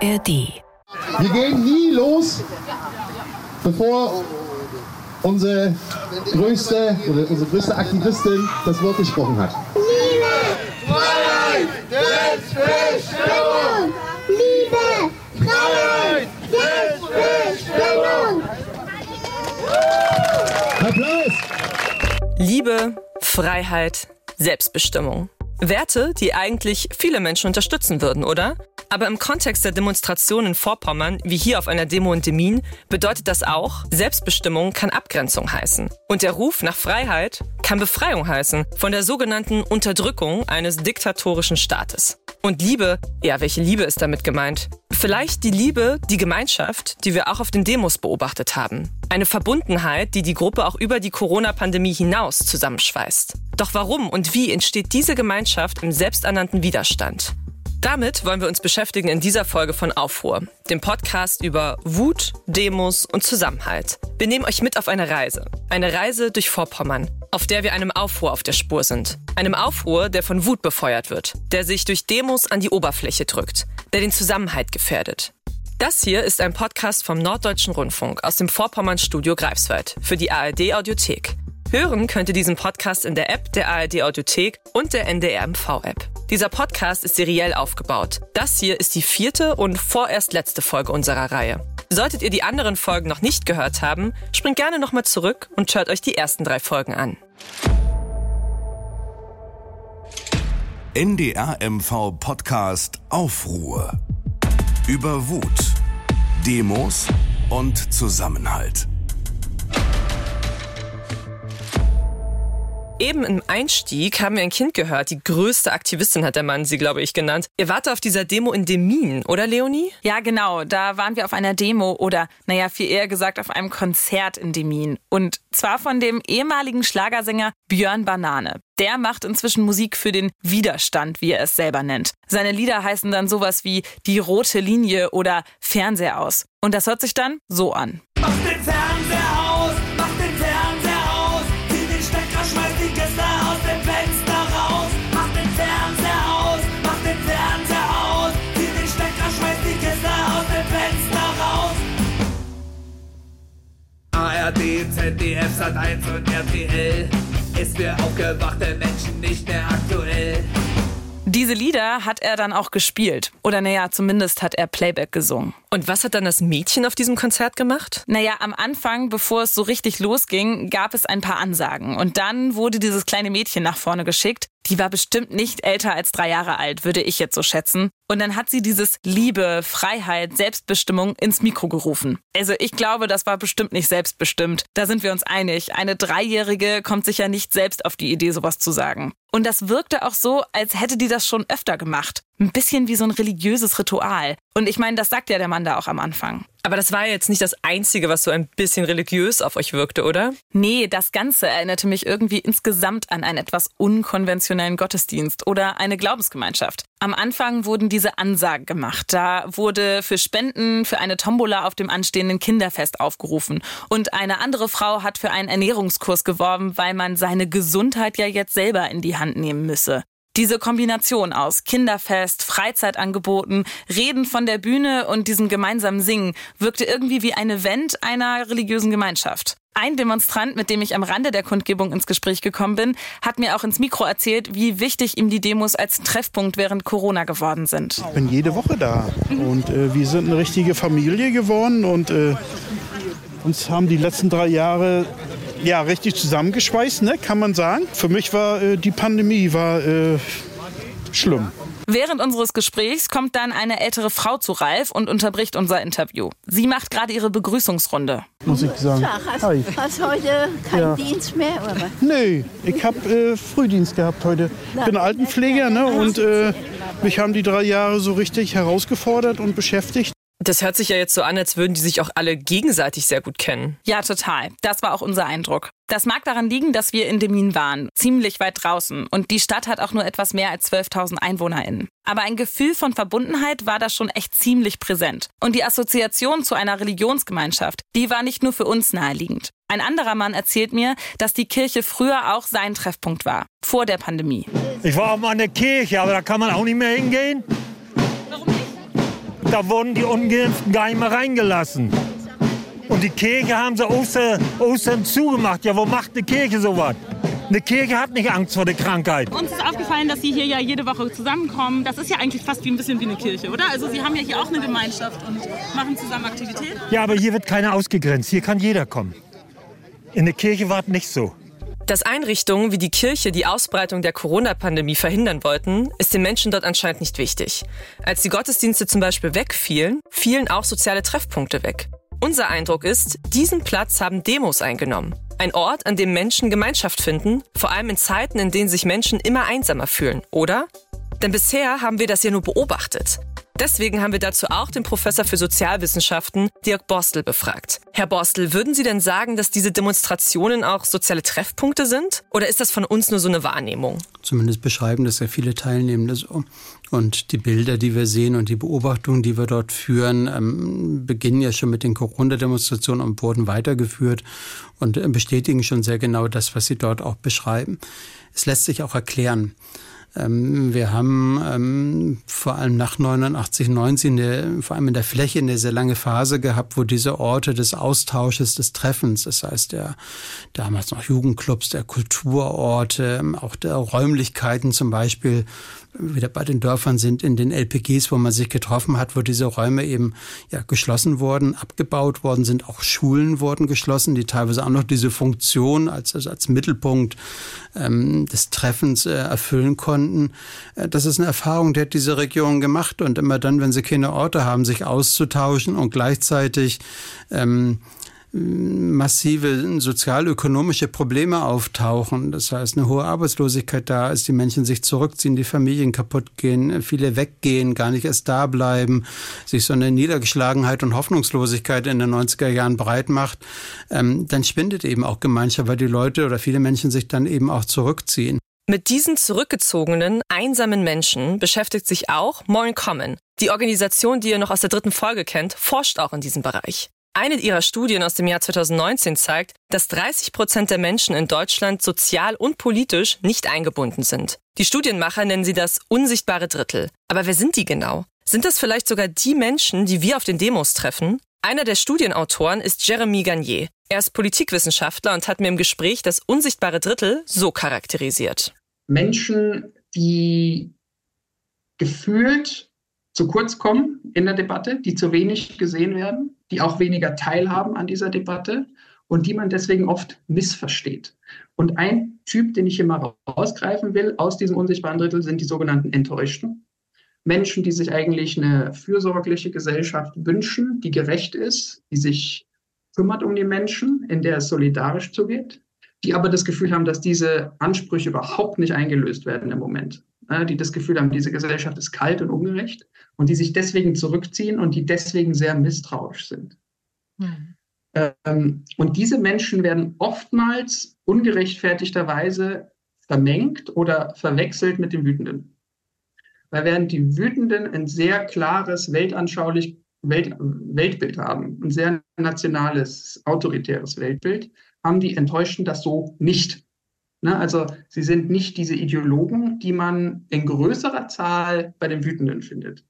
ARD. Wir gehen nie los, bevor unsere größte oder unsere größte Aktivistin das Wort gesprochen hat. Freiheit, Selbstbestimmung! Liebe, Freiheit, Selbstbestimmung! Applaus! Liebe, Freiheit, Selbstbestimmung. Werte, die eigentlich viele Menschen unterstützen würden, oder? Aber im Kontext der Demonstration in Vorpommern, wie hier auf einer Demo in Demin, bedeutet das auch, Selbstbestimmung kann Abgrenzung heißen. Und der Ruf nach Freiheit kann Befreiung heißen von der sogenannten Unterdrückung eines diktatorischen Staates. Und Liebe, ja, welche Liebe ist damit gemeint? Vielleicht die Liebe, die Gemeinschaft, die wir auch auf den Demos beobachtet haben. Eine Verbundenheit, die die Gruppe auch über die Corona-Pandemie hinaus zusammenschweißt. Doch warum und wie entsteht diese Gemeinschaft im selbsternannten Widerstand? Damit wollen wir uns beschäftigen in dieser Folge von Aufruhr, dem Podcast über Wut, Demos und Zusammenhalt. Wir nehmen euch mit auf eine Reise. Eine Reise durch Vorpommern, auf der wir einem Aufruhr auf der Spur sind. Einem Aufruhr, der von Wut befeuert wird, der sich durch Demos an die Oberfläche drückt, der den Zusammenhalt gefährdet. Das hier ist ein Podcast vom Norddeutschen Rundfunk aus dem Vorpommern-Studio Greifswald für die ARD Audiothek. Hören könnt ihr diesen Podcast in der App der ARD Audiothek und der NDR MV App. Dieser Podcast ist seriell aufgebaut. Das hier ist die vierte und vorerst letzte Folge unserer Reihe. Solltet ihr die anderen Folgen noch nicht gehört haben, springt gerne nochmal zurück und schaut euch die ersten drei Folgen an. NDR MV Podcast Aufruhr. Über Wut, Demos und Zusammenhalt. Eben im Einstieg haben wir ein Kind gehört. Die größte Aktivistin hat der Mann sie, glaube ich, genannt. Ihr wart auf dieser Demo in Demin, oder Leonie? Ja, genau. Da waren wir auf einer Demo oder, naja, viel eher gesagt, auf einem Konzert in Demin. Und zwar von dem ehemaligen Schlagersänger Björn Banane. Der macht inzwischen Musik für den Widerstand, wie er es selber nennt. Seine Lieder heißen dann sowas wie Die rote Linie oder Fernseher aus. Und das hört sich dann so an. Mach ARD, ZDF, Sat1 und RTL ist für aufgewachte Menschen nicht mehr aktuell. Diese Lieder hat er dann auch gespielt. Oder naja, zumindest hat er Playback gesungen. Und was hat dann das Mädchen auf diesem Konzert gemacht? Naja, am Anfang, bevor es so richtig losging, gab es ein paar Ansagen. Und dann wurde dieses kleine Mädchen nach vorne geschickt. Die war bestimmt nicht älter als drei Jahre alt, würde ich jetzt so schätzen. Und dann hat sie dieses Liebe, Freiheit, Selbstbestimmung ins Mikro gerufen. Also ich glaube, das war bestimmt nicht selbstbestimmt. Da sind wir uns einig. Eine Dreijährige kommt sicher nicht selbst auf die Idee, sowas zu sagen. Und das wirkte auch so, als hätte die das schon öfter gemacht. Ein bisschen wie so ein religiöses Ritual. Und ich meine, das sagt ja der Mann da auch am Anfang. Aber das war jetzt nicht das Einzige, was so ein bisschen religiös auf euch wirkte, oder? Nee, das Ganze erinnerte mich irgendwie insgesamt an einen etwas unkonventionellen Gottesdienst oder eine Glaubensgemeinschaft. Am Anfang wurden diese Ansagen gemacht. Da wurde für Spenden für eine Tombola auf dem anstehenden Kinderfest aufgerufen. Und eine andere Frau hat für einen Ernährungskurs geworben, weil man seine Gesundheit ja jetzt selber in die Hand nehmen müsse. Diese Kombination aus Kinderfest, Freizeitangeboten, Reden von der Bühne und diesem gemeinsamen Singen wirkte irgendwie wie ein Event einer religiösen Gemeinschaft. Ein Demonstrant, mit dem ich am Rande der Kundgebung ins Gespräch gekommen bin, hat mir auch ins Mikro erzählt, wie wichtig ihm die Demos als Treffpunkt während Corona geworden sind. Ich bin jede Woche da und äh, wir sind eine richtige Familie geworden und äh, uns haben die letzten drei Jahre ja richtig zusammengeschweißt, ne, kann man sagen. Für mich war äh, die Pandemie war äh, schlimm. Während unseres Gesprächs kommt dann eine ältere Frau zu Ralf und unterbricht unser Interview. Sie macht gerade ihre Begrüßungsrunde. Muss ich sagen. Tag, hast, Hi. hast heute keinen Ja. Dienst mehr? Oder? Nee, ich habe äh, Frühdienst gehabt heute. Ich bin Altenpfleger ne, und äh, mich haben die drei Jahre so richtig herausgefordert und beschäftigt. Das hört sich ja jetzt so an, als würden die sich auch alle gegenseitig sehr gut kennen. Ja, total. Das war auch unser Eindruck. Das mag daran liegen, dass wir in Demin waren, ziemlich weit draußen. Und die Stadt hat auch nur etwas mehr als 12.000 EinwohnerInnen. Aber ein Gefühl von Verbundenheit war da schon echt ziemlich präsent. Und die Assoziation zu einer Religionsgemeinschaft, die war nicht nur für uns naheliegend. Ein anderer Mann erzählt mir, dass die Kirche früher auch sein Treffpunkt war, vor der Pandemie. Ich war auch mal in der Kirche, aber da kann man auch nicht mehr hingehen. Da wurden die Ungeimpften gar nicht mehr reingelassen. Und die Kirche haben sie Ostern, Ostern zugemacht. Ja, wo macht eine Kirche sowas? Eine Kirche hat nicht Angst vor der Krankheit. Uns ist aufgefallen, dass Sie hier ja jede Woche zusammenkommen. Das ist ja eigentlich fast wie ein bisschen wie eine Kirche, oder? Also Sie haben ja hier auch eine Gemeinschaft und machen zusammen Aktivitäten. Ja, aber hier wird keiner ausgegrenzt. Hier kann jeder kommen. In der Kirche war es nicht so. Dass Einrichtungen wie die Kirche die Ausbreitung der Corona-Pandemie verhindern wollten, ist den Menschen dort anscheinend nicht wichtig. Als die Gottesdienste zum Beispiel wegfielen, fielen auch soziale Treffpunkte weg. Unser Eindruck ist, diesen Platz haben Demos eingenommen. Ein Ort, an dem Menschen Gemeinschaft finden, vor allem in Zeiten, in denen sich Menschen immer einsamer fühlen, oder? Denn bisher haben wir das ja nur beobachtet. Deswegen haben wir dazu auch den Professor für Sozialwissenschaften, Dirk Borstel, befragt. Herr Borstel, würden Sie denn sagen, dass diese Demonstrationen auch soziale Treffpunkte sind? Oder ist das von uns nur so eine Wahrnehmung? Zumindest beschreiben das ja viele Teilnehmende so. Und die Bilder, die wir sehen und die Beobachtungen, die wir dort führen, ähm, beginnen ja schon mit den Corona-Demonstrationen und wurden weitergeführt und äh, bestätigen schon sehr genau das, was Sie dort auch beschreiben. Es lässt sich auch erklären. Ähm, wir haben ähm, vor allem nach 89, 90, eine, vor allem in der Fläche eine sehr lange Phase gehabt, wo diese Orte des Austausches, des Treffens, das heißt der damals noch Jugendclubs, der Kulturorte, ähm, auch der Räumlichkeiten zum Beispiel, wieder bei den Dörfern sind, in den LPGs, wo man sich getroffen hat, wo diese Räume eben ja, geschlossen wurden, abgebaut worden sind. Auch Schulen wurden geschlossen, die teilweise auch noch diese Funktion als, also als Mittelpunkt ähm, des Treffens äh, erfüllen konnten. Äh, das ist eine Erfahrung, die hat diese Region gemacht. Und immer dann, wenn sie keine Orte haben, sich auszutauschen und gleichzeitig ähm, massive sozialökonomische Probleme auftauchen. Das heißt, eine hohe Arbeitslosigkeit da ist, die Menschen sich zurückziehen, die Familien kaputt gehen, viele weggehen, gar nicht erst da bleiben, sich so eine Niedergeschlagenheit und Hoffnungslosigkeit in den 90er Jahren breit macht, ähm, dann spindet eben auch Gemeinschaft, weil die Leute oder viele Menschen sich dann eben auch zurückziehen. Mit diesen zurückgezogenen, einsamen Menschen beschäftigt sich auch Moin Common. Die Organisation, die ihr noch aus der dritten Folge kennt, forscht auch in diesem Bereich. Eine ihrer Studien aus dem Jahr 2019 zeigt, dass 30 Prozent der Menschen in Deutschland sozial und politisch nicht eingebunden sind. Die Studienmacher nennen sie das unsichtbare Drittel. Aber wer sind die genau? Sind das vielleicht sogar die Menschen, die wir auf den Demos treffen? Einer der Studienautoren ist Jeremy Garnier. Er ist Politikwissenschaftler und hat mir im Gespräch das unsichtbare Drittel so charakterisiert. Menschen, die gefühlt zu kurz kommen in der Debatte, die zu wenig gesehen werden, die auch weniger teilhaben an dieser Debatte und die man deswegen oft missversteht. Und ein Typ, den ich hier mal rausgreifen will aus diesem unsichtbaren Drittel, sind die sogenannten Enttäuschten. Menschen, die sich eigentlich eine fürsorgliche Gesellschaft wünschen, die gerecht ist, die sich kümmert um die Menschen, in der es solidarisch zugeht, die aber das Gefühl haben, dass diese Ansprüche überhaupt nicht eingelöst werden im Moment. Die das Gefühl haben, diese Gesellschaft ist kalt und ungerecht und die sich deswegen zurückziehen und die deswegen sehr misstrauisch sind. Mhm. Und diese Menschen werden oftmals ungerechtfertigterweise vermengt oder verwechselt mit den Wütenden. Weil während die Wütenden ein sehr klares weltanschaulich Welt, Weltbild haben, ein sehr nationales, autoritäres Weltbild, haben die Enttäuschten das so nicht. Ne? Also sie sind nicht diese Ideologen, die man in größerer Zahl bei den Wütenden findet.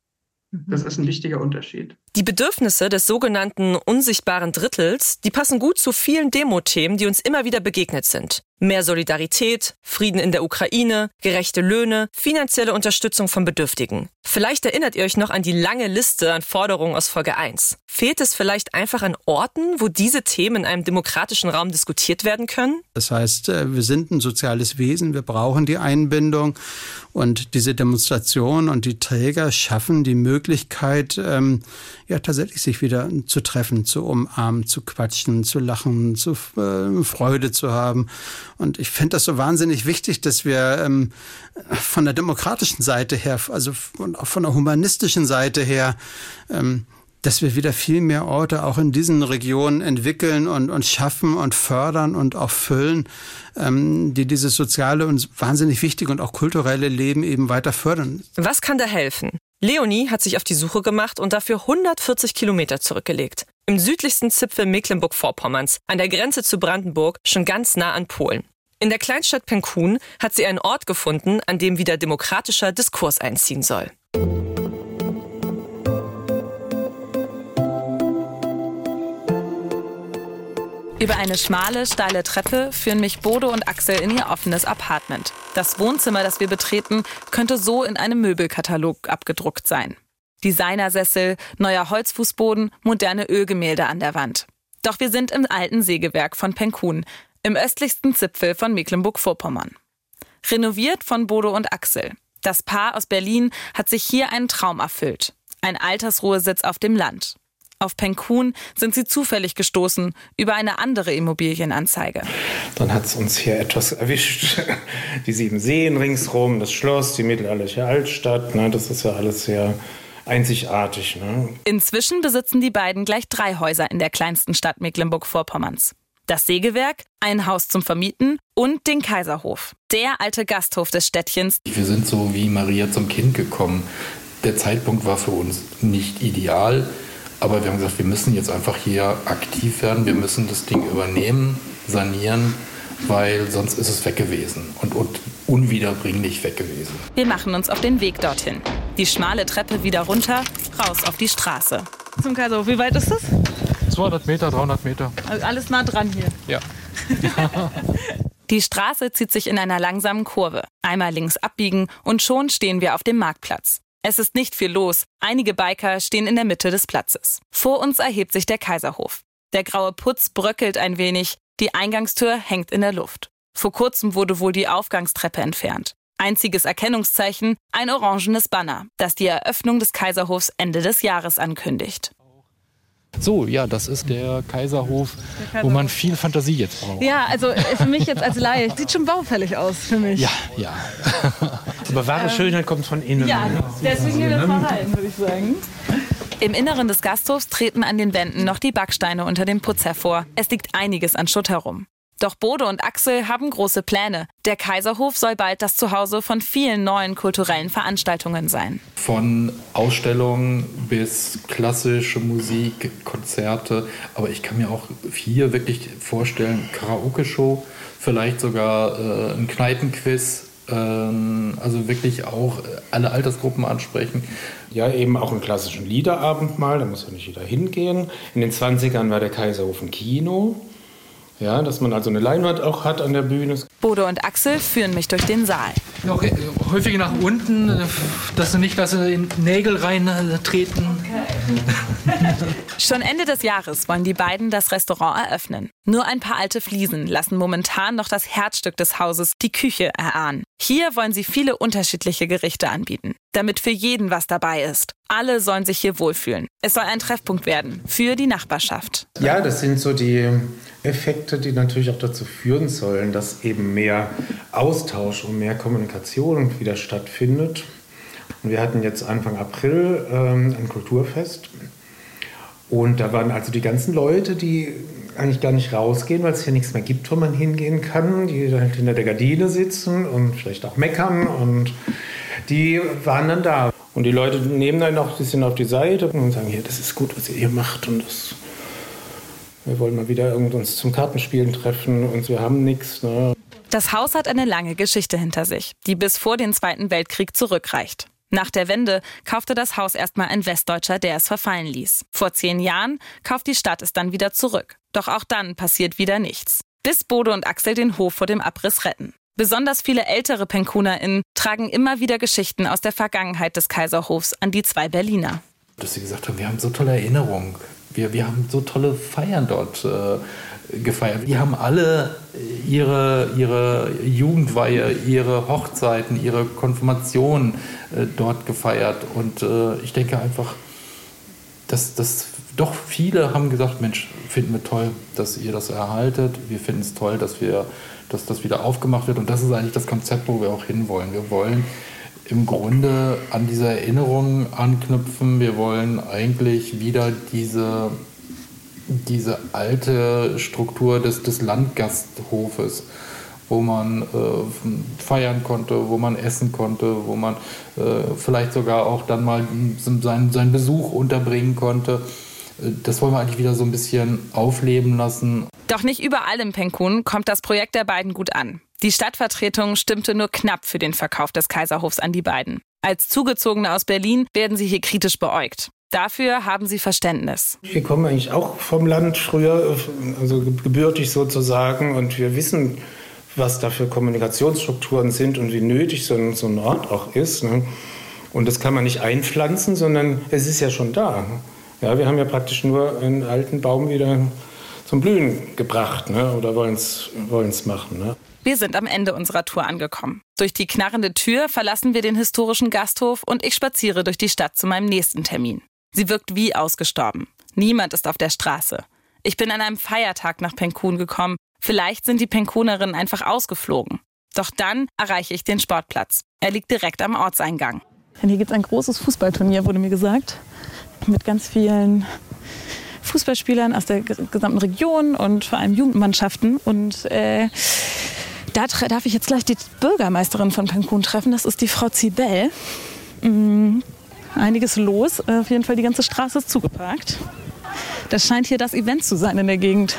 Das ist ein wichtiger Unterschied. Die Bedürfnisse des sogenannten unsichtbaren Drittels, die passen gut zu vielen Demo-Themen, die uns immer wieder begegnet sind. Mehr Solidarität, Frieden in der Ukraine, gerechte Löhne, finanzielle Unterstützung von Bedürftigen. Vielleicht erinnert ihr euch noch an die lange Liste an Forderungen aus Folge 1. Fehlt es vielleicht einfach an Orten, wo diese Themen in einem demokratischen Raum diskutiert werden können? Das heißt, äh, wir sind ein soziales Wesen, wir brauchen die Einbindung und diese Demonstration und die Träger schaffen die Möglichkeit, ähm, ja tatsächlich sich wieder zu treffen, zu umarmen, zu quatschen, zu lachen, zu äh, Freude zu haben. Und ich finde das so wahnsinnig wichtig, dass wir ähm, von der demokratischen Seite her, also von, auch von der humanistischen Seite her, ähm, dass wir wieder viel mehr Orte auch in diesen Regionen entwickeln und, und schaffen und fördern und auch füllen, ähm, die dieses soziale und wahnsinnig wichtige und auch kulturelle Leben eben weiter fördern. Was kann da helfen? Leonie hat sich auf die Suche gemacht und dafür 140 Kilometer zurückgelegt. Im südlichsten Zipfel Mecklenburg-Vorpommerns, an der Grenze zu Brandenburg, schon ganz nah an Polen. In der Kleinstadt Penkun hat sie einen Ort gefunden, an dem wieder demokratischer Diskurs einziehen soll. Über eine schmale, steile Treppe führen mich Bodo und Axel in ihr offenes Apartment. Das Wohnzimmer, das wir betreten, könnte so in einem Möbelkatalog abgedruckt sein. Designersessel, neuer Holzfußboden, moderne Ölgemälde an der Wand. Doch wir sind im alten Sägewerk von Penkun, im östlichsten Zipfel von Mecklenburg-Vorpommern. Renoviert von Bodo und Axel. Das Paar aus Berlin hat sich hier einen Traum erfüllt. Ein Altersruhesitz auf dem Land. Auf Penkun sind sie zufällig gestoßen über eine andere Immobilienanzeige. Dann hat es uns hier etwas erwischt. Die sieben Seen ringsrum, das Schloss, die mittelalterliche Altstadt. Ne, das ist ja alles sehr einzigartig. Ne? Inzwischen besitzen die beiden gleich drei Häuser in der kleinsten Stadt Mecklenburg-Vorpommerns. Das Sägewerk, ein Haus zum Vermieten und den Kaiserhof, der alte Gasthof des Städtchens. Wir sind so wie Maria zum Kind gekommen. Der Zeitpunkt war für uns nicht ideal, aber wir haben gesagt, wir müssen jetzt einfach hier aktiv werden, wir müssen das Ding übernehmen, sanieren, weil sonst ist es weg gewesen und, und unwiederbringlich weg gewesen. Wir machen uns auf den Weg dorthin. Die schmale Treppe wieder runter, raus auf die Straße. Zum Kaiserhof, wie weit ist das? 200 Meter, 300 Meter. Also alles nah dran hier. Ja. Die Straße zieht sich in einer langsamen Kurve. Einmal links abbiegen und schon stehen wir auf dem Marktplatz. Es ist nicht viel los. Einige Biker stehen in der Mitte des Platzes. Vor uns erhebt sich der Kaiserhof. Der graue Putz bröckelt ein wenig, die Eingangstür hängt in der Luft. Vor kurzem wurde wohl die Aufgangstreppe entfernt. Einziges Erkennungszeichen, ein orangenes Banner, das die Eröffnung des Kaiserhofs Ende des Jahres ankündigt. So, ja, das ist der Kaiserhof, der Kaiserhof, wo man viel Fantasie jetzt braucht. Ja, also äh, für mich jetzt als Laie, sieht schon baufällig aus für mich. Ja, ja. Aber wahre ähm, Schönheit kommt von innen. Ja, deswegen wir mal rein, würde ich sagen. Im Inneren des Gasthofs treten an den Wänden noch die Backsteine unter dem Putz hervor. Es liegt einiges an Schutt herum. Doch Bode und Axel haben große Pläne. Der Kaiserhof soll bald das Zuhause von vielen neuen kulturellen Veranstaltungen sein. Von Ausstellungen bis klassische Musik, Konzerte. Aber ich kann mir auch hier wirklich vorstellen, Karaoke-Show, vielleicht sogar äh, ein Kneipenquiz. Ähm, also wirklich auch alle Altersgruppen ansprechen. Ja, eben auch einen klassischen Liederabend mal, da muss ja nicht jeder hingehen. In den 20ern war der Kaiserhof ein Kino. Ja, dass man also eine Leinwand auch hat an der Bühne. Bodo und Axel führen mich durch den Saal. Auch häufig nach unten, äh, dass sie nicht dass sie in Nägel reintreten. Schon Ende des Jahres wollen die beiden das Restaurant eröffnen. Nur ein paar alte Fliesen lassen momentan noch das Herzstück des Hauses, die Küche, erahnen. Hier wollen sie viele unterschiedliche Gerichte anbieten, damit für jeden was dabei ist. Alle sollen sich hier wohlfühlen. Es soll ein Treffpunkt werden für die Nachbarschaft. Ja, das sind so die Effekte, die natürlich auch dazu führen sollen, dass eben mehr Austausch und mehr Kommunikation wieder stattfindet. Und wir hatten jetzt Anfang April ähm, ein Kulturfest. Und da waren also die ganzen Leute, die eigentlich gar nicht rausgehen, weil es hier nichts mehr gibt, wo man hingehen kann, die halt hinter der Gardine sitzen und vielleicht auch meckern. Und die waren dann da. Und die Leute nehmen dann auch ein bisschen auf die Seite und sagen, hier, das ist gut, was ihr hier macht. Und das, wir wollen mal wieder uns zum Kartenspielen treffen und wir haben nichts. Ne? Das Haus hat eine lange Geschichte hinter sich, die bis vor den Zweiten Weltkrieg zurückreicht. Nach der Wende kaufte das Haus erstmal ein Westdeutscher, der es verfallen ließ. Vor zehn Jahren kauft die Stadt es dann wieder zurück. Doch auch dann passiert wieder nichts. Bis Bode und Axel den Hof vor dem Abriss retten. Besonders viele ältere PenkunerInnen tragen immer wieder Geschichten aus der Vergangenheit des Kaiserhofs an die zwei Berliner. Dass sie gesagt haben, wir haben so tolle Erinnerungen. Wir, wir haben so tolle Feiern dort äh, gefeiert. Die haben alle ihre, ihre Jugendweihe, ihre Hochzeiten, ihre Konfirmationen äh, dort gefeiert. Und äh, ich denke einfach, dass, dass doch viele haben gesagt, Mensch, finden wir toll, dass ihr das erhaltet. Wir finden es toll, dass, wir, dass das wieder aufgemacht wird. Und das ist eigentlich das Konzept, wo wir auch hinwollen. Wir wollen im Grunde an diese Erinnerungen anknüpfen. Wir wollen eigentlich wieder diese diese alte Struktur des, des Landgasthofes, wo man äh, feiern konnte, wo man essen konnte, wo man äh, vielleicht sogar auch dann mal seinen, seinen Besuch unterbringen konnte. Äh, das wollen wir eigentlich wieder so ein bisschen aufleben lassen. Doch nicht überall im Penkun kommt das Projekt der beiden gut an. Die Stadtvertretung stimmte nur knapp für den Verkauf des Kaiserhofs an die beiden. Als Zugezogene aus Berlin werden sie hier kritisch beäugt. Dafür haben sie Verständnis. Wir kommen eigentlich auch vom Land früher, also gebürtig sozusagen, und wir wissen, was da für Kommunikationsstrukturen sind und wie nötig so ein, so ein Ort auch ist. Ne? Und das kann man nicht einpflanzen, sondern es ist ja schon da. Ja, wir haben ja praktisch nur einen alten Baum wieder zum Blühen gebracht ne? oder wollen es machen. Ne? Wir sind am Ende unserer Tour angekommen. Durch die knarrende Tür verlassen wir den historischen Gasthof und ich spaziere durch die Stadt zu meinem nächsten Termin. Sie wirkt wie ausgestorben. Niemand ist auf der Straße. Ich bin an einem Feiertag nach Penkun gekommen. Vielleicht sind die Penkunerinnen einfach ausgeflogen. Doch dann erreiche ich den Sportplatz. Er liegt direkt am Ortseingang. Denn hier gibt es ein großes Fußballturnier, wurde mir gesagt. Mit ganz vielen Fußballspielern aus der gesamten Region und vor allem Jugendmannschaften. Und äh, da darf ich jetzt gleich die Bürgermeisterin von Cancun treffen. Das ist die Frau Zibel. Mhm. Einiges los. Äh, auf jeden Fall die ganze Straße ist zugeparkt. Das scheint hier das Event zu sein in der Gegend.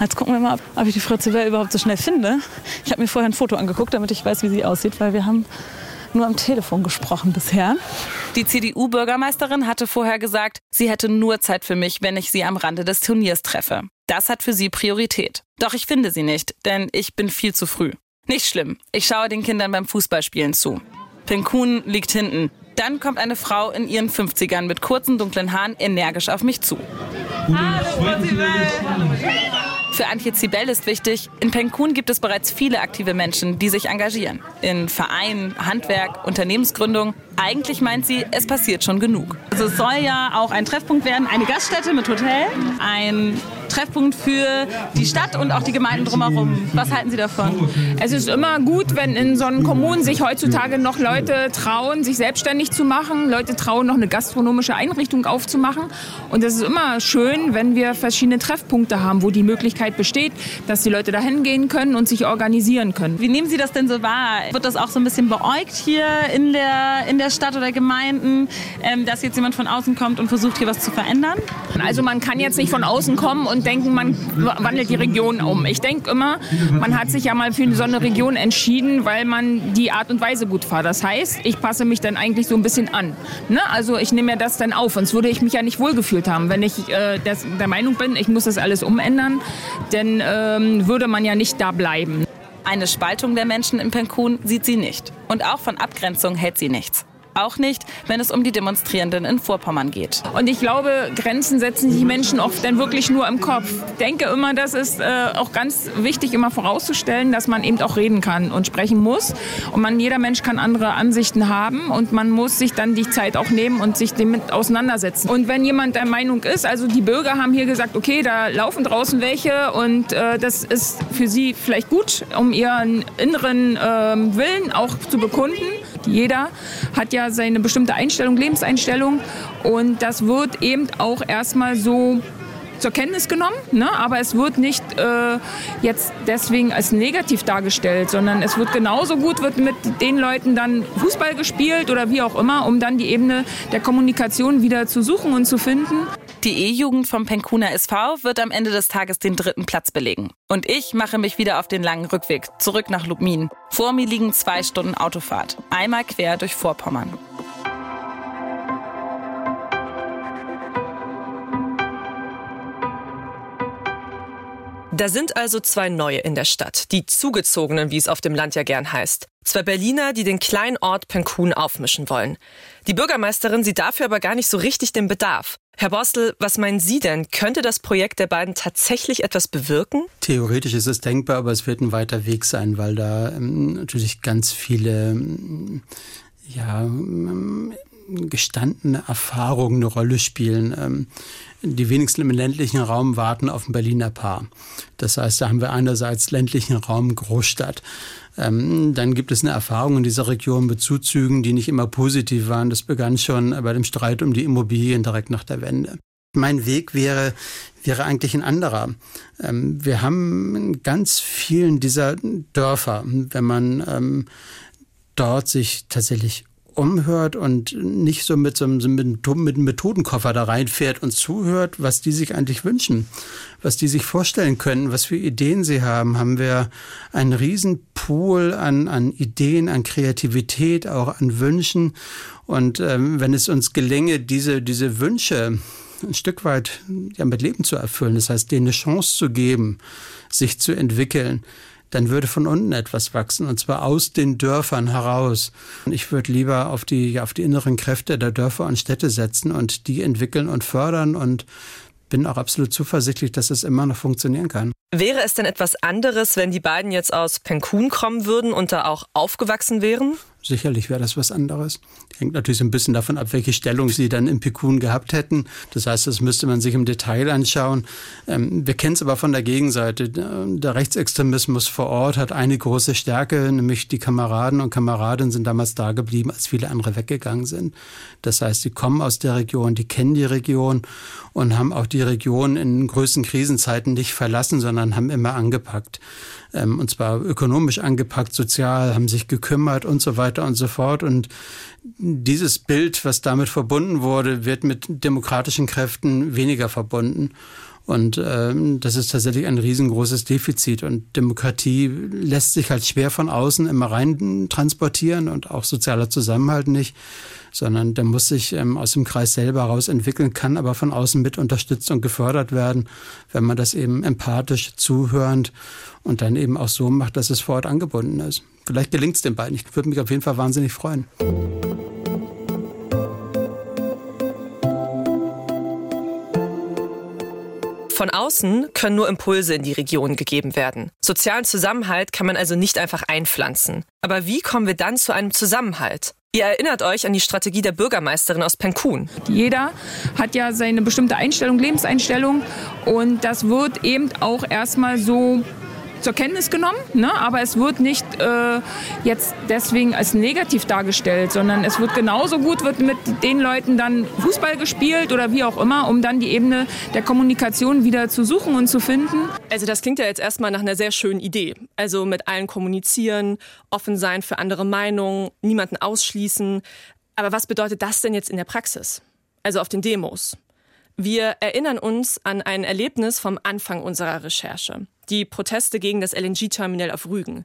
Jetzt gucken wir mal, ob ich die Frau Zibel überhaupt so schnell finde. Ich habe mir vorher ein Foto angeguckt, damit ich weiß, wie sie aussieht, weil wir haben nur am Telefon gesprochen bisher. Die CDU-Bürgermeisterin hatte vorher gesagt, sie hätte nur Zeit für mich, wenn ich sie am Rande des Turniers treffe. Das hat für sie Priorität. Doch ich finde sie nicht, denn ich bin viel zu früh. Nicht schlimm, ich schaue den Kindern beim Fußballspielen zu. Pinkun liegt hinten. Dann kommt eine Frau in ihren 50ern mit kurzen dunklen Haaren energisch auf mich zu. Hallo, für Antje Zibel ist wichtig, in Penkun gibt es bereits viele aktive Menschen, die sich engagieren. In Vereinen, Handwerk, Unternehmensgründung. Eigentlich meint sie, es passiert schon genug. Also es soll ja auch ein Treffpunkt werden, eine Gaststätte mit Hotel, ein Treffpunkt für die Stadt und auch die Gemeinden drumherum. Was halten Sie davon? Es ist immer gut, wenn in so einen Kommunen sich heutzutage noch Leute trauen, sich selbstständig zu machen. Leute trauen, noch eine gastronomische Einrichtung aufzumachen. Und es ist immer schön, wenn wir verschiedene Treffpunkte haben, wo die Möglichkeit besteht, dass die Leute dahin gehen können und sich organisieren können. Wie nehmen Sie das denn so wahr? Wird das auch so ein bisschen beäugt hier in der, in der Stadt oder Gemeinden, ähm, dass jetzt jemand von außen kommt und versucht, hier was zu verändern? Also man kann jetzt nicht von außen kommen und denken, man wandelt die Region um. Ich denke immer, man hat sich ja mal für eine Region entschieden, weil man die Art und Weise gut fand. Das heißt, ich passe mich dann eigentlich so ein bisschen an. Ne? Also ich nehme mir das dann auf, sonst würde ich mich ja nicht wohlgefühlt haben. Wenn ich äh, das, der Meinung bin, ich muss das alles umändern, dann ähm, würde man ja nicht da bleiben. Eine Spaltung der Menschen in Penkun sieht sie nicht. Und auch von Abgrenzung hält sie nichts. Auch nicht, wenn es um die Demonstrierenden in Vorpommern geht. Und ich glaube, Grenzen setzen sich Menschen oft dann wirklich nur im Kopf. Ich denke immer, das ist äh, auch ganz wichtig, immer vorauszustellen, dass man eben auch reden kann und sprechen muss. Und man, jeder Mensch kann andere Ansichten haben und man muss sich dann die Zeit auch nehmen und sich damit auseinandersetzen. Und wenn jemand der Meinung ist, also die Bürger haben hier gesagt, okay, da laufen draußen welche und äh, das ist für sie vielleicht gut, um ihren inneren äh, Willen auch zu bekunden. Jeder hat ja seine bestimmte Einstellung, Lebenseinstellung und das wird eben auch erstmal so zur Kenntnis genommen, ne? aber es wird nicht äh, jetzt deswegen als negativ dargestellt, sondern es wird genauso gut wird mit den Leuten dann Fußball gespielt oder wie auch immer, um dann die Ebene der Kommunikation wieder zu suchen und zu finden. Die E-Jugend vom Penkuna SV wird am Ende des Tages den dritten Platz belegen. Und ich mache mich wieder auf den langen Rückweg zurück nach Lubmin. Vor mir liegen zwei Stunden Autofahrt. Einmal quer durch Vorpommern. Da sind also zwei Neue in der Stadt, die Zugezogenen, wie es auf dem Land ja gern heißt. Zwei Berliner, die den kleinen Ort Penkun aufmischen wollen. Die Bürgermeisterin sieht dafür aber gar nicht so richtig den Bedarf. Herr Borstel, was meinen Sie denn? Könnte das Projekt der beiden tatsächlich etwas bewirken? Theoretisch ist es denkbar, aber es wird ein weiter Weg sein, weil da ähm, natürlich ganz viele ähm, ja, ähm, gestandene Erfahrungen eine Rolle spielen. Ähm, die wenigsten im ländlichen Raum warten auf ein Berliner Paar. Das heißt, da haben wir einerseits ländlichen Raum, Großstadt. Ähm, dann gibt es eine Erfahrung in dieser Region mit Zuzügen, die nicht immer positiv waren. Das begann schon bei dem Streit um die Immobilien direkt nach der Wende. Mein Weg wäre, wäre eigentlich ein anderer. Ähm, wir haben in ganz vielen dieser Dörfer, wenn man ähm, dort sich tatsächlich umhört und nicht so mit so einem, mit Methodenkoffer da reinfährt und zuhört, was die sich eigentlich wünschen, was die sich vorstellen können, was für Ideen sie haben, haben wir einen riesen Pool an, an Ideen, an Kreativität, auch an Wünschen. Und ähm, wenn es uns gelänge, diese, diese Wünsche ein Stück weit ja, mit Leben zu erfüllen, das heißt, denen eine Chance zu geben, sich zu entwickeln, dann würde von unten etwas wachsen und zwar aus den Dörfern heraus. Ich würde lieber auf die, auf die inneren Kräfte der Dörfer und Städte setzen und die entwickeln und fördern und bin auch absolut zuversichtlich, dass es immer noch funktionieren kann. Wäre es denn etwas anderes, wenn die beiden jetzt aus Penkun kommen würden und da auch aufgewachsen wären? Sicherlich wäre das was anderes. Hängt natürlich so ein bisschen davon ab, welche Stellung sie dann im Pikun gehabt hätten. Das heißt, das müsste man sich im Detail anschauen. Ähm, wir kennen es aber von der Gegenseite. Der Rechtsextremismus vor Ort hat eine große Stärke, nämlich die Kameraden und Kameradinnen sind damals da geblieben, als viele andere weggegangen sind. Das heißt, sie kommen aus der Region, die kennen die Region und haben auch die Region in größten Krisenzeiten nicht verlassen, sondern haben immer angepackt ähm, und zwar ökonomisch angepackt, sozial, haben sich gekümmert und so weiter und so fort. Und dieses Bild, was damit verbunden wurde, wird mit demokratischen Kräften weniger verbunden. Und ähm, das ist tatsächlich ein riesengroßes Defizit. Und Demokratie lässt sich halt schwer von außen immer rein transportieren und auch sozialer Zusammenhalt nicht, sondern der muss sich ähm, aus dem Kreis selber heraus entwickeln, kann aber von außen mit unterstützt und gefördert werden, wenn man das eben empathisch zuhörend und dann eben auch so macht, dass es vor Ort angebunden ist. Vielleicht gelingt es den beiden. Ich würde mich auf jeden Fall wahnsinnig freuen. Von außen können nur Impulse in die Region gegeben werden. Sozialen Zusammenhalt kann man also nicht einfach einpflanzen. Aber wie kommen wir dann zu einem Zusammenhalt? Ihr erinnert euch an die Strategie der Bürgermeisterin aus Penkun. Jeder hat ja seine bestimmte Einstellung, Lebenseinstellung und das wird eben auch erstmal so zur Kenntnis genommen, ne? aber es wird nicht äh, jetzt deswegen als negativ dargestellt, sondern es wird genauso gut wird mit den Leuten dann Fußball gespielt oder wie auch immer, um dann die Ebene der Kommunikation wieder zu suchen und zu finden. Also das klingt ja jetzt erstmal nach einer sehr schönen Idee. Also mit allen kommunizieren, offen sein für andere Meinungen, niemanden ausschließen. Aber was bedeutet das denn jetzt in der Praxis? Also auf den Demos. Wir erinnern uns an ein Erlebnis vom Anfang unserer Recherche die Proteste gegen das LNG-Terminal auf Rügen.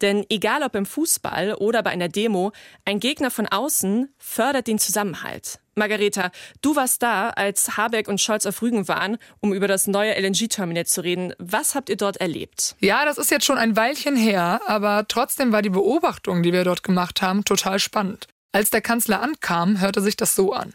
Denn egal ob im Fußball oder bei einer Demo, ein Gegner von außen fördert den Zusammenhalt. Margareta, du warst da, als Habeck und Scholz auf Rügen waren, um über das neue LNG-Terminal zu reden. Was habt ihr dort erlebt? Ja, das ist jetzt schon ein Weilchen her, aber trotzdem war die Beobachtung, die wir dort gemacht haben, total spannend. Als der Kanzler ankam, hörte sich das so an.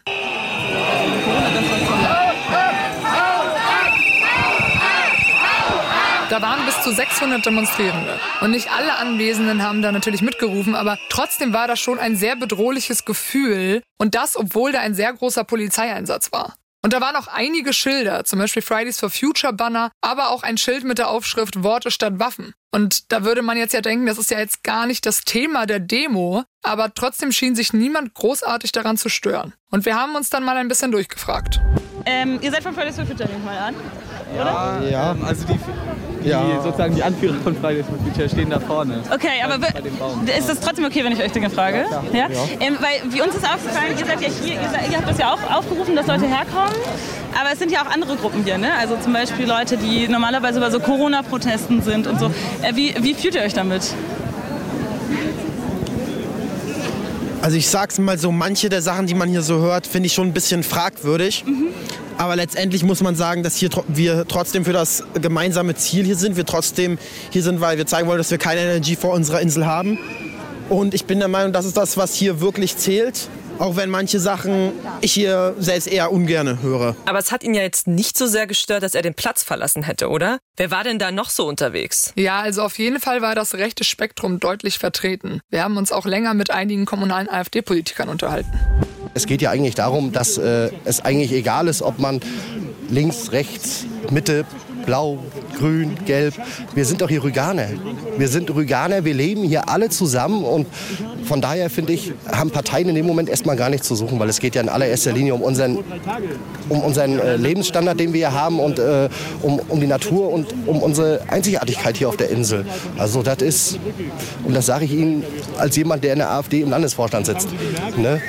Da waren bis zu 600 Demonstrierende. Und nicht alle Anwesenden haben da natürlich mitgerufen, aber trotzdem war das schon ein sehr bedrohliches Gefühl. Und das, obwohl da ein sehr großer Polizeieinsatz war. Und da waren auch einige Schilder, zum Beispiel Fridays for Future Banner, aber auch ein Schild mit der Aufschrift Worte statt Waffen. Und da würde man jetzt ja denken, das ist ja jetzt gar nicht das Thema der Demo, aber trotzdem schien sich niemand großartig daran zu stören. Und wir haben uns dann mal ein bisschen durchgefragt. Ähm, ihr seid von Fridays for Future, nehme ich mal an, oder? Ja, ähm, also die, die ja. sozusagen die Anführer von Fridays for Future stehen da vorne. Okay, aber ist das trotzdem okay, wenn ich euch Dinge frage? Ja, ja? ja. Ähm, weil wie uns ist aufgefallen, ihr seid ja hier, ihr, seid, ihr habt das ja auch aufgerufen, dass Leute herkommen. Aber es sind ja auch andere Gruppen hier, ne? Also zum Beispiel Leute, die normalerweise bei so Corona-Protesten sind und so. Äh, wie, wie fühlt ihr euch damit? Also ich sag's mal so, manche der Sachen, die man hier so hört, finde ich schon ein bisschen fragwürdig. Mhm. Aber letztendlich muss man sagen, dass hier, wir trotzdem für das gemeinsame Ziel hier sind. Wir trotzdem hier sind, weil wir zeigen wollen, dass wir keine Energie vor unserer Insel haben. Und ich bin der Meinung, das ist das, was hier wirklich zählt. Auch wenn manche Sachen ich hier selbst eher ungern höre. Aber es hat ihn ja jetzt nicht so sehr gestört, dass er den Platz verlassen hätte, oder? Wer war denn da noch so unterwegs? Ja, also auf jeden Fall war das rechte Spektrum deutlich vertreten. Wir haben uns auch länger mit einigen kommunalen AfD-Politikern unterhalten. Es geht ja eigentlich darum, dass äh, es eigentlich egal ist, ob man links, rechts, Mitte, blau, grün, gelb. Wir sind doch hier Rüganer. Wir sind Rüganer, wir leben hier alle zusammen und von daher finde ich, haben Parteien in dem Moment erstmal gar nichts zu suchen, weil es geht ja in allererster Linie um unseren, um unseren äh, Lebensstandard, den wir hier haben und äh, um, um die Natur und um unsere Einzigartigkeit hier auf der Insel. Also das ist, und das sage ich Ihnen als jemand, der in der AfD im Landesvorstand sitzt. Ne?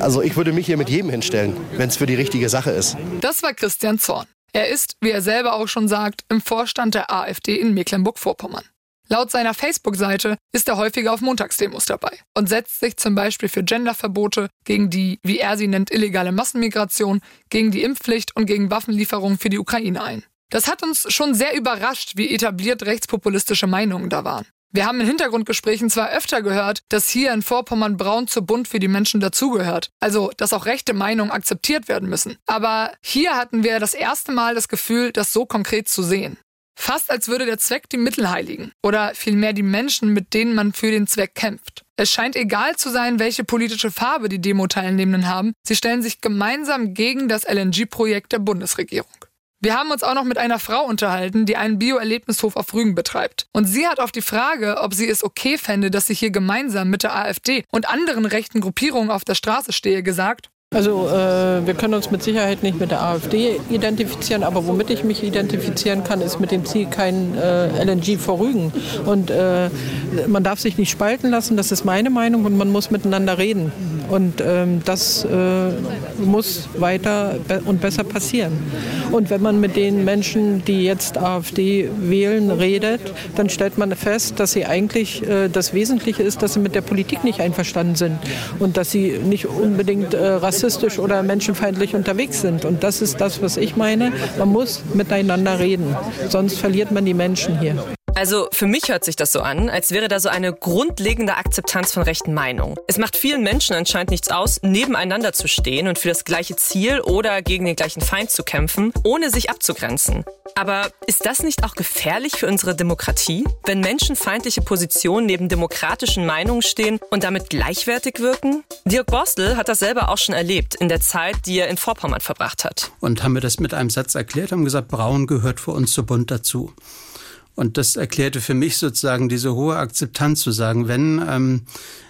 Also ich würde mich hier mit jedem hinstellen, wenn es für die richtige Sache ist. Das war Christian Zorn. Er ist, wie er selber auch schon sagt, im Vorstand der AfD in Mecklenburg-Vorpommern. Laut seiner Facebook-Seite ist er häufiger auf Montagsdemos dabei und setzt sich zum Beispiel für Genderverbote, gegen die, wie er sie nennt, illegale Massenmigration, gegen die Impfpflicht und gegen Waffenlieferungen für die Ukraine ein. Das hat uns schon sehr überrascht, wie etabliert rechtspopulistische Meinungen da waren. Wir haben in Hintergrundgesprächen zwar öfter gehört, dass hier in Vorpommern Braun zu bunt für die Menschen dazugehört, also dass auch rechte Meinungen akzeptiert werden müssen. Aber hier hatten wir das erste Mal das Gefühl, das so konkret zu sehen. Fast als würde der Zweck die Mittel heiligen oder vielmehr die Menschen, mit denen man für den Zweck kämpft. Es scheint egal zu sein, welche politische Farbe die Demo-Teilnehmenden haben, sie stellen sich gemeinsam gegen das LNG-Projekt der Bundesregierung. Wir haben uns auch noch mit einer Frau unterhalten, die einen Bioerlebnishof auf Rügen betreibt. Und sie hat auf die Frage, ob sie es okay fände, dass sie hier gemeinsam mit der AfD und anderen rechten Gruppierungen auf der Straße stehe, gesagt, also äh, wir können uns mit Sicherheit nicht mit der AfD identifizieren, aber womit ich mich identifizieren kann, ist mit dem Ziel kein äh, LNG vor Rügen. Und äh, man darf sich nicht spalten lassen, das ist meine Meinung und man muss miteinander reden. Und ähm, das äh, muss weiter be und besser passieren. Und wenn man mit den Menschen, die jetzt AfD wählen, redet, dann stellt man fest, dass sie eigentlich äh, das Wesentliche ist, dass sie mit der Politik nicht einverstanden sind und dass sie nicht unbedingt äh, rassistisch oder menschenfeindlich unterwegs sind. Und das ist das, was ich meine. Man muss miteinander reden, sonst verliert man die Menschen hier. Also für mich hört sich das so an, als wäre da so eine grundlegende Akzeptanz von rechten Meinungen. Es macht vielen Menschen anscheinend nichts aus, nebeneinander zu stehen und für das gleiche Ziel oder gegen den gleichen Feind zu kämpfen, ohne sich abzugrenzen. Aber ist das nicht auch gefährlich für unsere Demokratie, wenn menschenfeindliche Positionen neben demokratischen Meinungen stehen und damit gleichwertig wirken? Dirk Borstel hat das selber auch schon erlebt in der Zeit, die er in Vorpommern verbracht hat. Und haben wir das mit einem Satz erklärt, haben gesagt, Braun gehört für uns zu bunt dazu. Und das erklärte für mich sozusagen diese hohe Akzeptanz zu sagen, wenn, ähm,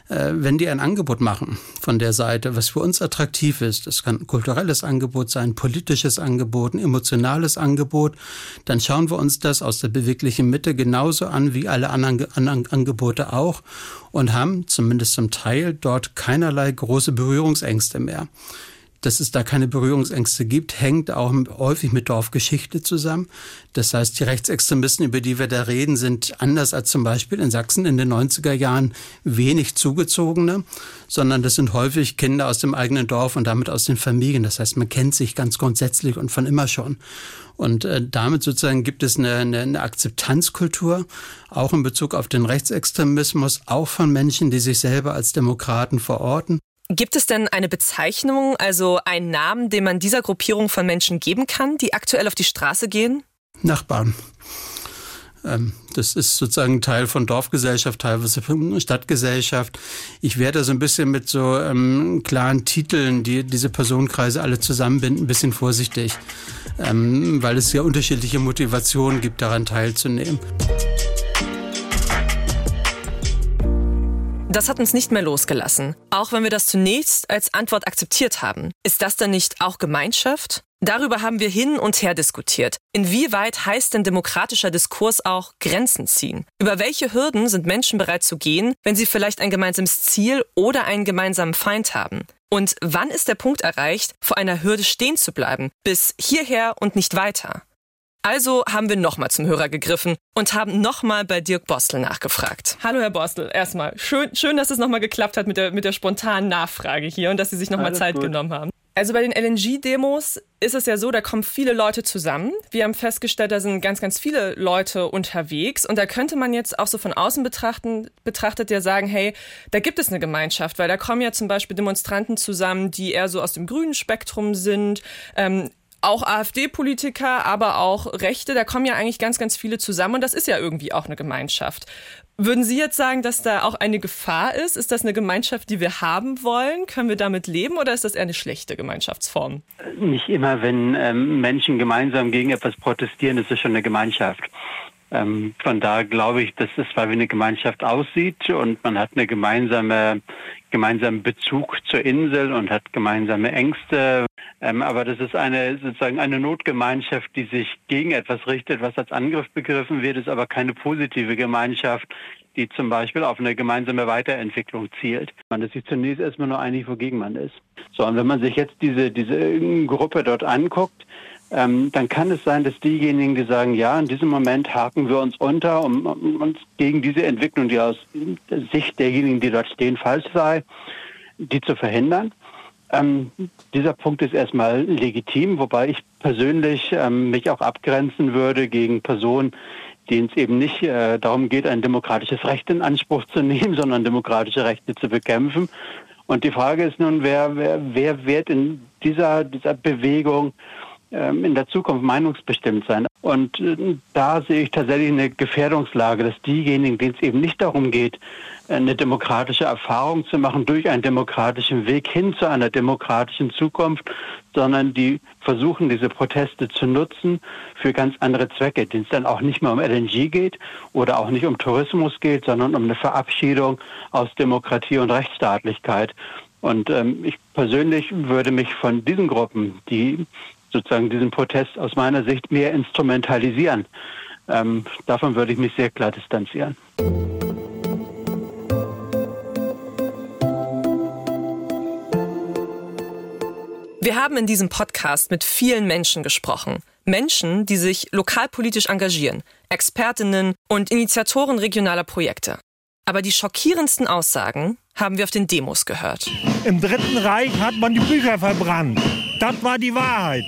äh, wenn die ein Angebot machen von der Seite, was für uns attraktiv ist, das kann ein kulturelles Angebot sein, ein politisches Angebot, ein emotionales Angebot, dann schauen wir uns das aus der beweglichen Mitte genauso an wie alle anderen, anderen Angebote auch und haben zumindest zum Teil dort keinerlei große Berührungsängste mehr. Dass es da keine Berührungsängste gibt, hängt auch häufig mit Dorfgeschichte zusammen. Das heißt, die Rechtsextremisten, über die wir da reden, sind anders als zum Beispiel in Sachsen in den 90er Jahren wenig zugezogene, sondern das sind häufig Kinder aus dem eigenen Dorf und damit aus den Familien. Das heißt, man kennt sich ganz grundsätzlich und von immer schon. Und äh, damit sozusagen gibt es eine, eine, eine Akzeptanzkultur, auch in Bezug auf den Rechtsextremismus, auch von Menschen, die sich selber als Demokraten verorten. Gibt es denn eine Bezeichnung, also einen Namen, den man dieser Gruppierung von Menschen geben kann, die aktuell auf die Straße gehen? Nachbarn. Ähm, das ist sozusagen Teil von Dorfgesellschaft, teilweise von Stadtgesellschaft. Ich werde so ein bisschen mit so ähm, klaren Titeln, die diese Personenkreise alle zusammenbinden, ein bisschen vorsichtig, ähm, weil es ja unterschiedliche Motivationen gibt, daran teilzunehmen. Das hat uns nicht mehr losgelassen, auch wenn wir das zunächst als Antwort akzeptiert haben. Ist das dann nicht auch Gemeinschaft? Darüber haben wir hin und her diskutiert. Inwieweit heißt denn demokratischer Diskurs auch Grenzen ziehen? Über welche Hürden sind Menschen bereit zu gehen, wenn sie vielleicht ein gemeinsames Ziel oder einen gemeinsamen Feind haben? Und wann ist der Punkt erreicht, vor einer Hürde stehen zu bleiben, bis hierher und nicht weiter? Also haben wir nochmal zum Hörer gegriffen und haben nochmal bei Dirk Bostel nachgefragt. Hallo Herr Bostel, erstmal schön, schön, dass es nochmal geklappt hat mit der, mit der spontanen Nachfrage hier und dass Sie sich nochmal Zeit gut. genommen haben. Also bei den LNG-Demos ist es ja so, da kommen viele Leute zusammen. Wir haben festgestellt, da sind ganz, ganz viele Leute unterwegs. Und da könnte man jetzt auch so von außen betrachten, betrachtet ja sagen, hey, da gibt es eine Gemeinschaft, weil da kommen ja zum Beispiel Demonstranten zusammen, die eher so aus dem grünen Spektrum sind. Ähm, auch AfD-Politiker, aber auch Rechte, da kommen ja eigentlich ganz, ganz viele zusammen und das ist ja irgendwie auch eine Gemeinschaft. Würden Sie jetzt sagen, dass da auch eine Gefahr ist? Ist das eine Gemeinschaft, die wir haben wollen? Können wir damit leben oder ist das eher eine schlechte Gemeinschaftsform? Nicht immer, wenn ähm, Menschen gemeinsam gegen etwas protestieren, ist es schon eine Gemeinschaft. Ähm, von da glaube ich, dass es zwar wie eine Gemeinschaft aussieht und man hat eine gemeinsame gemeinsamen Bezug zur Insel und hat gemeinsame Ängste. Ähm, aber das ist eine sozusagen eine Notgemeinschaft, die sich gegen etwas richtet, was als Angriff begriffen wird, ist aber keine positive Gemeinschaft, die zum Beispiel auf eine gemeinsame Weiterentwicklung zielt. Man ist sich zunächst erstmal nur einig, wogegen man ist. So, und wenn man sich jetzt diese, diese Gruppe dort anguckt, ähm, dann kann es sein, dass diejenigen, die sagen, ja, in diesem Moment haken wir uns unter, um, um uns gegen diese Entwicklung, die aus Sicht derjenigen, die dort stehen, falsch sei, die zu verhindern. Ähm, dieser Punkt ist erstmal legitim, wobei ich persönlich ähm, mich auch abgrenzen würde gegen Personen, denen es eben nicht äh, darum geht, ein demokratisches Recht in Anspruch zu nehmen, sondern demokratische Rechte zu bekämpfen. Und die Frage ist nun, wer, wer, wer wird in dieser, dieser Bewegung in der Zukunft meinungsbestimmt sein. Und äh, da sehe ich tatsächlich eine Gefährdungslage, dass diejenigen, denen es eben nicht darum geht, eine demokratische Erfahrung zu machen durch einen demokratischen Weg hin zu einer demokratischen Zukunft, sondern die versuchen, diese Proteste zu nutzen für ganz andere Zwecke, denen es dann auch nicht mehr um LNG geht oder auch nicht um Tourismus geht, sondern um eine Verabschiedung aus Demokratie und Rechtsstaatlichkeit. Und ähm, ich persönlich würde mich von diesen Gruppen, die sozusagen diesen Protest aus meiner Sicht mehr instrumentalisieren, ähm, davon würde ich mich sehr klar distanzieren. Wir haben in diesem Podcast mit vielen Menschen gesprochen. Menschen, die sich lokalpolitisch engagieren, Expertinnen und Initiatoren regionaler Projekte. Aber die schockierendsten Aussagen haben wir auf den Demos gehört. Im Dritten Reich hat man die Bücher verbrannt. Das war die Wahrheit.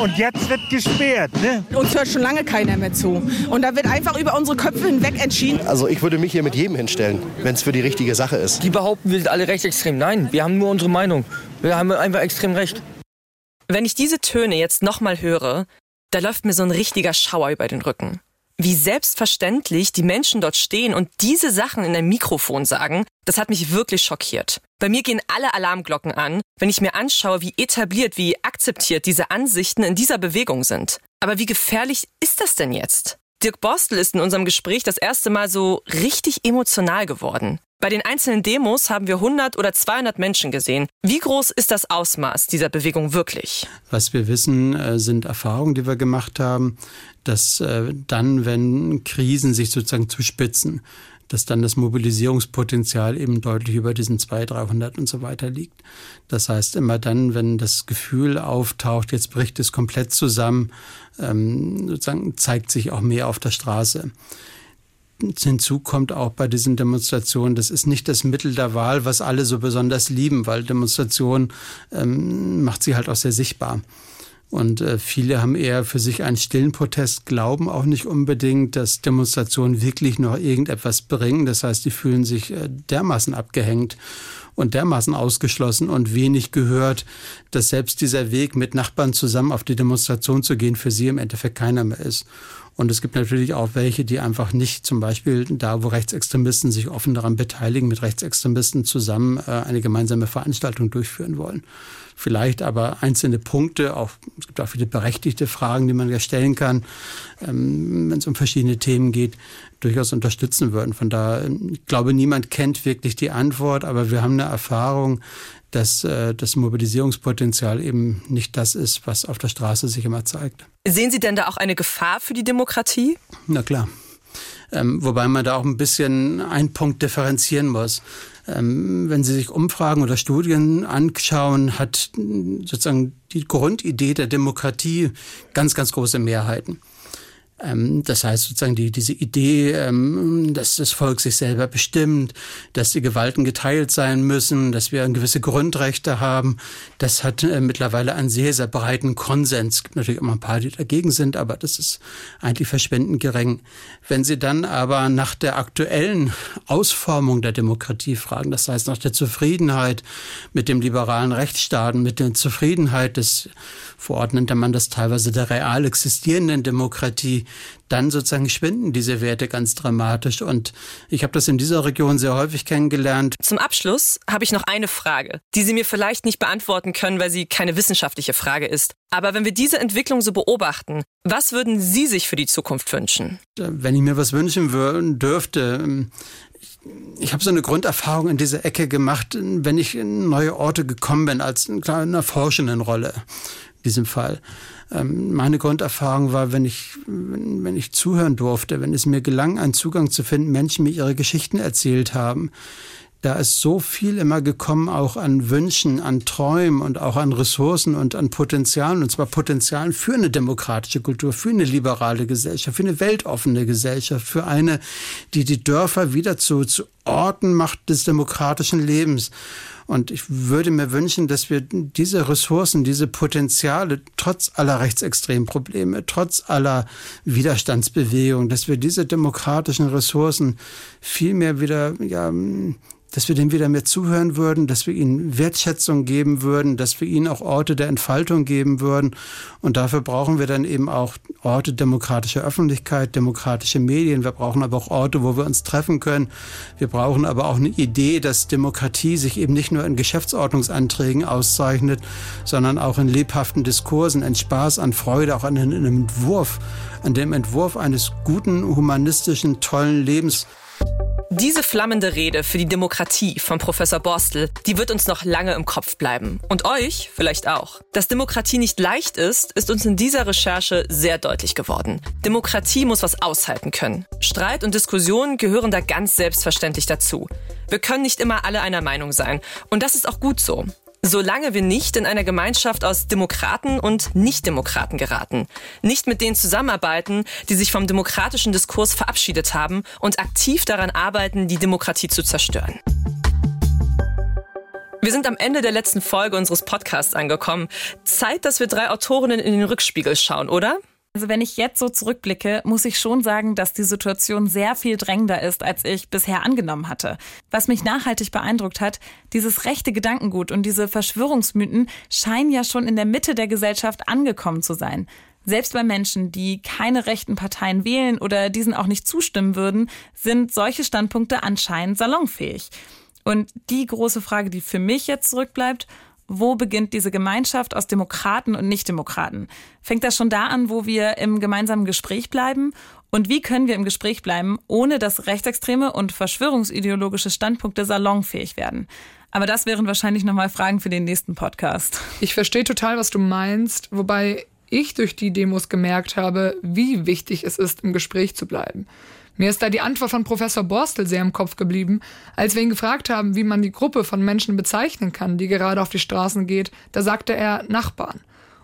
Und jetzt wird gesperrt. Ne? Uns hört schon lange keiner mehr zu. Und da wird einfach über unsere Köpfe hinweg entschieden. Also ich würde mich hier mit jedem hinstellen, wenn es für die richtige Sache ist. Die behaupten, wir sind alle rechtsextrem. Nein, wir haben nur unsere Meinung. Wir haben einfach extrem recht. Wenn ich diese Töne jetzt nochmal höre, da läuft mir so ein richtiger Schauer über den Rücken. Wie selbstverständlich die Menschen dort stehen und diese Sachen in ein Mikrofon sagen, das hat mich wirklich schockiert. Bei mir gehen alle Alarmglocken an, wenn ich mir anschaue, wie etabliert, wie akzeptiert diese Ansichten in dieser Bewegung sind. Aber wie gefährlich ist das denn jetzt? Dirk Borstel ist in unserem Gespräch das erste Mal so richtig emotional geworden. Bei den einzelnen Demos haben wir 100 oder 200 Menschen gesehen. Wie groß ist das Ausmaß dieser Bewegung wirklich? Was wir wissen, äh, sind Erfahrungen, die wir gemacht haben, dass äh, dann, wenn Krisen sich sozusagen zuspitzen, dass dann das Mobilisierungspotenzial eben deutlich über diesen 200, 300 und so weiter liegt. Das heißt, immer dann, wenn das Gefühl auftaucht, jetzt bricht es komplett zusammen, ähm, sozusagen zeigt sich auch mehr auf der Straße. Hinzu kommt auch bei diesen Demonstrationen, das ist nicht das Mittel der Wahl, was alle so besonders lieben, weil Demonstration ähm, macht sie halt auch sehr sichtbar. Und äh, viele haben eher für sich einen stillen Protest, glauben auch nicht unbedingt, dass Demonstrationen wirklich noch irgendetwas bringen. Das heißt, die fühlen sich äh, dermaßen abgehängt und dermaßen ausgeschlossen und wenig gehört, dass selbst dieser Weg mit Nachbarn zusammen auf die Demonstration zu gehen für sie im Endeffekt keiner mehr ist. Und es gibt natürlich auch welche, die einfach nicht, zum Beispiel da, wo Rechtsextremisten sich offen daran beteiligen, mit Rechtsextremisten zusammen äh, eine gemeinsame Veranstaltung durchführen wollen. Vielleicht aber einzelne Punkte, auch, es gibt auch viele berechtigte Fragen, die man ja stellen kann, ähm, wenn es um verschiedene Themen geht, durchaus unterstützen würden. Von daher, ich glaube, niemand kennt wirklich die Antwort, aber wir haben eine Erfahrung, dass äh, das Mobilisierungspotenzial eben nicht das ist, was auf der Straße sich immer zeigt. Sehen Sie denn da auch eine Gefahr für die Demokratie? Na klar. Ähm, wobei man da auch ein bisschen einen Punkt differenzieren muss. Ähm, wenn Sie sich Umfragen oder Studien anschauen, hat sozusagen die Grundidee der Demokratie ganz, ganz große Mehrheiten. Ähm, das heißt sozusagen die, diese Idee, ähm, dass das Volk sich selber bestimmt, dass die Gewalten geteilt sein müssen, dass wir gewisse Grundrechte haben, das hat äh, mittlerweile einen sehr, sehr breiten Konsens. Es gibt natürlich immer ein paar, die dagegen sind, aber das ist eigentlich verschwendend gering. Wenn Sie dann aber nach der aktuellen Ausformung der Demokratie fragen, das heißt nach der Zufriedenheit mit dem liberalen Rechtsstaaten, mit der Zufriedenheit des, verordnet man das teilweise der real existierenden Demokratie, dann sozusagen schwinden diese Werte ganz dramatisch. Und ich habe das in dieser Region sehr häufig kennengelernt. Zum Abschluss habe ich noch eine Frage, die Sie mir vielleicht nicht beantworten können, weil sie keine wissenschaftliche Frage ist. Aber wenn wir diese Entwicklung so beobachten, was würden Sie sich für die Zukunft wünschen? Wenn ich mir was wünschen dürfte, ähm, ich habe so eine Grunderfahrung in dieser Ecke gemacht, wenn ich in neue Orte gekommen bin, als in einer forschenden Rolle in diesem Fall. Ähm, meine Grunderfahrung war, wenn ich, wenn, wenn ich zuhören durfte, wenn es mir gelang, einen Zugang zu finden, Menschen mir ihre Geschichten erzählt haben, da ist so viel immer gekommen, auch an Wünschen, an Träumen und auch an Ressourcen und an Potenzialen, und zwar Potenzialen für eine demokratische Kultur, für eine liberale Gesellschaft, für eine weltoffene Gesellschaft, für eine, die die Dörfer wieder zu, zu Orten macht des demokratischen Lebens. Und ich würde mir wünschen, dass wir diese Ressourcen, diese Potenziale, trotz aller Rechtsextremprobleme, trotz aller Widerstandsbewegungen, dass wir diese demokratischen Ressourcen viel mehr wieder ja, dass wir dem wieder mehr zuhören würden, dass wir ihnen Wertschätzung geben würden, dass wir ihnen auch Orte der Entfaltung geben würden. Und dafür brauchen wir dann eben auch Orte demokratischer Öffentlichkeit, demokratische Medien. Wir brauchen aber auch Orte, wo wir uns treffen können. Wir brauchen aber auch eine Idee, dass Demokratie sich eben nicht nur in Geschäftsordnungsanträgen auszeichnet, sondern auch in lebhaften Diskursen, in Spaß, an Freude, auch an einem Entwurf, an dem Entwurf eines guten, humanistischen, tollen Lebens. Diese flammende Rede für die Demokratie von Professor Borstel, die wird uns noch lange im Kopf bleiben. Und euch vielleicht auch. Dass Demokratie nicht leicht ist, ist uns in dieser Recherche sehr deutlich geworden. Demokratie muss was aushalten können. Streit und Diskussion gehören da ganz selbstverständlich dazu. Wir können nicht immer alle einer Meinung sein. Und das ist auch gut so solange wir nicht in einer Gemeinschaft aus Demokraten und Nichtdemokraten geraten. Nicht mit denen zusammenarbeiten, die sich vom demokratischen Diskurs verabschiedet haben und aktiv daran arbeiten, die Demokratie zu zerstören. Wir sind am Ende der letzten Folge unseres Podcasts angekommen. Zeit, dass wir drei Autorinnen in den Rückspiegel schauen, oder? Also wenn ich jetzt so zurückblicke, muss ich schon sagen, dass die Situation sehr viel drängender ist, als ich bisher angenommen hatte. Was mich nachhaltig beeindruckt hat, dieses rechte Gedankengut und diese Verschwörungsmythen scheinen ja schon in der Mitte der Gesellschaft angekommen zu sein. Selbst bei Menschen, die keine rechten Parteien wählen oder diesen auch nicht zustimmen würden, sind solche Standpunkte anscheinend salonfähig. Und die große Frage, die für mich jetzt zurückbleibt, wo beginnt diese Gemeinschaft aus Demokraten und Nichtdemokraten? Fängt das schon da an, wo wir im gemeinsamen Gespräch bleiben? Und wie können wir im Gespräch bleiben, ohne dass rechtsextreme und verschwörungsideologische Standpunkte salonfähig werden? Aber das wären wahrscheinlich nochmal Fragen für den nächsten Podcast. Ich verstehe total, was du meinst, wobei ich durch die Demos gemerkt habe, wie wichtig es ist, im Gespräch zu bleiben. Mir ist da die Antwort von Professor Borstel sehr im Kopf geblieben, als wir ihn gefragt haben, wie man die Gruppe von Menschen bezeichnen kann, die gerade auf die Straßen geht. Da sagte er Nachbarn.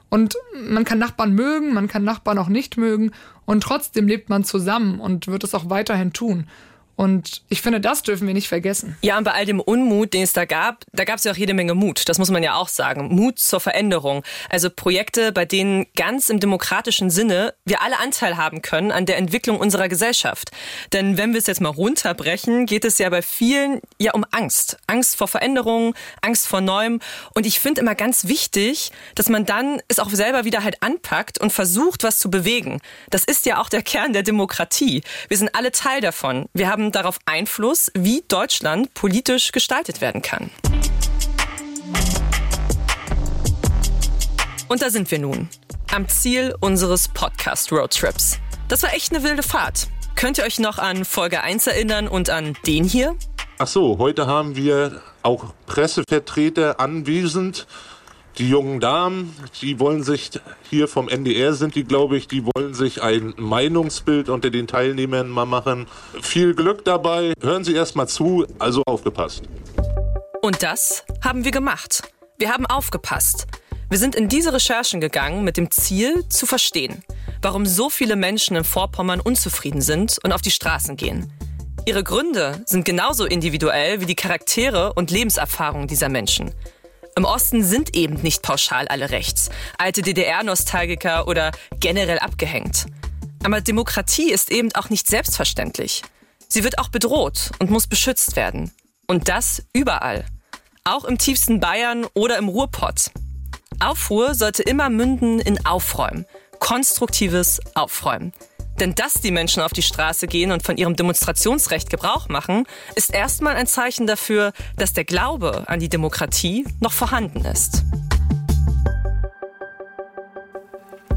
Und man kann Nachbarn mögen, man kann Nachbarn auch nicht mögen und trotzdem lebt man zusammen und wird es auch weiterhin tun. Und ich finde, das dürfen wir nicht vergessen. Ja, und bei all dem Unmut, den es da gab, da gab es ja auch jede Menge Mut. Das muss man ja auch sagen. Mut zur Veränderung. Also Projekte, bei denen ganz im demokratischen Sinne wir alle Anteil haben können an der Entwicklung unserer Gesellschaft. Denn wenn wir es jetzt mal runterbrechen, geht es ja bei vielen ja um Angst. Angst vor Veränderungen, Angst vor Neuem. Und ich finde immer ganz wichtig, dass man dann es auch selber wieder halt anpackt und versucht, was zu bewegen. Das ist ja auch der Kern der Demokratie. Wir sind alle Teil davon. Wir haben haben darauf Einfluss, wie Deutschland politisch gestaltet werden kann. Und da sind wir nun, am Ziel unseres Podcast-Roadtrips. Das war echt eine wilde Fahrt. Könnt ihr euch noch an Folge 1 erinnern und an den hier? Ach so, heute haben wir auch Pressevertreter anwesend die jungen Damen, die wollen sich hier vom NDR sind die, glaube ich, die wollen sich ein Meinungsbild unter den Teilnehmern mal machen. Viel Glück dabei. Hören Sie erst mal zu, also aufgepasst. Und das haben wir gemacht. Wir haben aufgepasst. Wir sind in diese Recherchen gegangen mit dem Ziel zu verstehen, warum so viele Menschen in Vorpommern unzufrieden sind und auf die Straßen gehen. Ihre Gründe sind genauso individuell wie die Charaktere und Lebenserfahrungen dieser Menschen. Im Osten sind eben nicht pauschal alle rechts, alte DDR-Nostalgiker oder generell abgehängt. Aber Demokratie ist eben auch nicht selbstverständlich. Sie wird auch bedroht und muss beschützt werden. Und das überall. Auch im tiefsten Bayern oder im Ruhrpott. Aufruhr sollte immer münden in Aufräumen. Konstruktives Aufräumen. Denn dass die Menschen auf die Straße gehen und von ihrem Demonstrationsrecht Gebrauch machen, ist erstmal ein Zeichen dafür, dass der Glaube an die Demokratie noch vorhanden ist.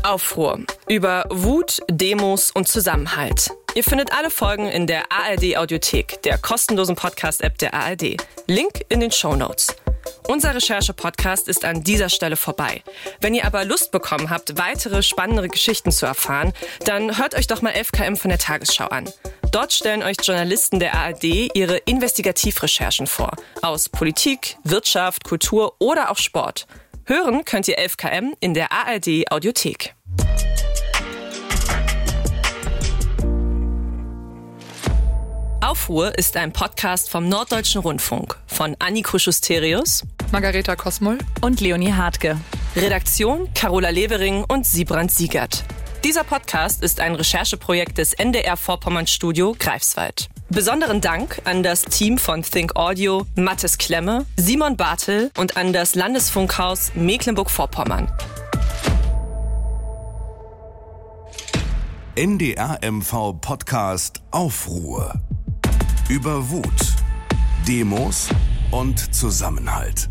Aufruhr über Wut, Demos und Zusammenhalt. Ihr findet alle Folgen in der ARD Audiothek, der kostenlosen Podcast-App der ARD. Link in den Show Notes. Unser Recherche-Podcast ist an dieser Stelle vorbei. Wenn ihr aber Lust bekommen habt, weitere spannende Geschichten zu erfahren, dann hört euch doch mal 11KM von der Tagesschau an. Dort stellen euch Journalisten der ARD ihre Investigativrecherchen vor. Aus Politik, Wirtschaft, Kultur oder auch Sport. Hören könnt ihr 11KM in der ARD Audiothek. Aufruhr ist ein Podcast vom Norddeutschen Rundfunk von Anniko Schusterius, Margareta Kosmoll und Leonie Hartke. Redaktion Carola Levering und Siebrand Siegert. Dieser Podcast ist ein Rechercheprojekt des NDR Vorpommern Studio Greifswald. Besonderen Dank an das Team von Think Audio, Mathis Klemme, Simon Bartel und an das Landesfunkhaus Mecklenburg-Vorpommern. NDR MV Podcast Aufruhr. Über Wut, Demos und Zusammenhalt.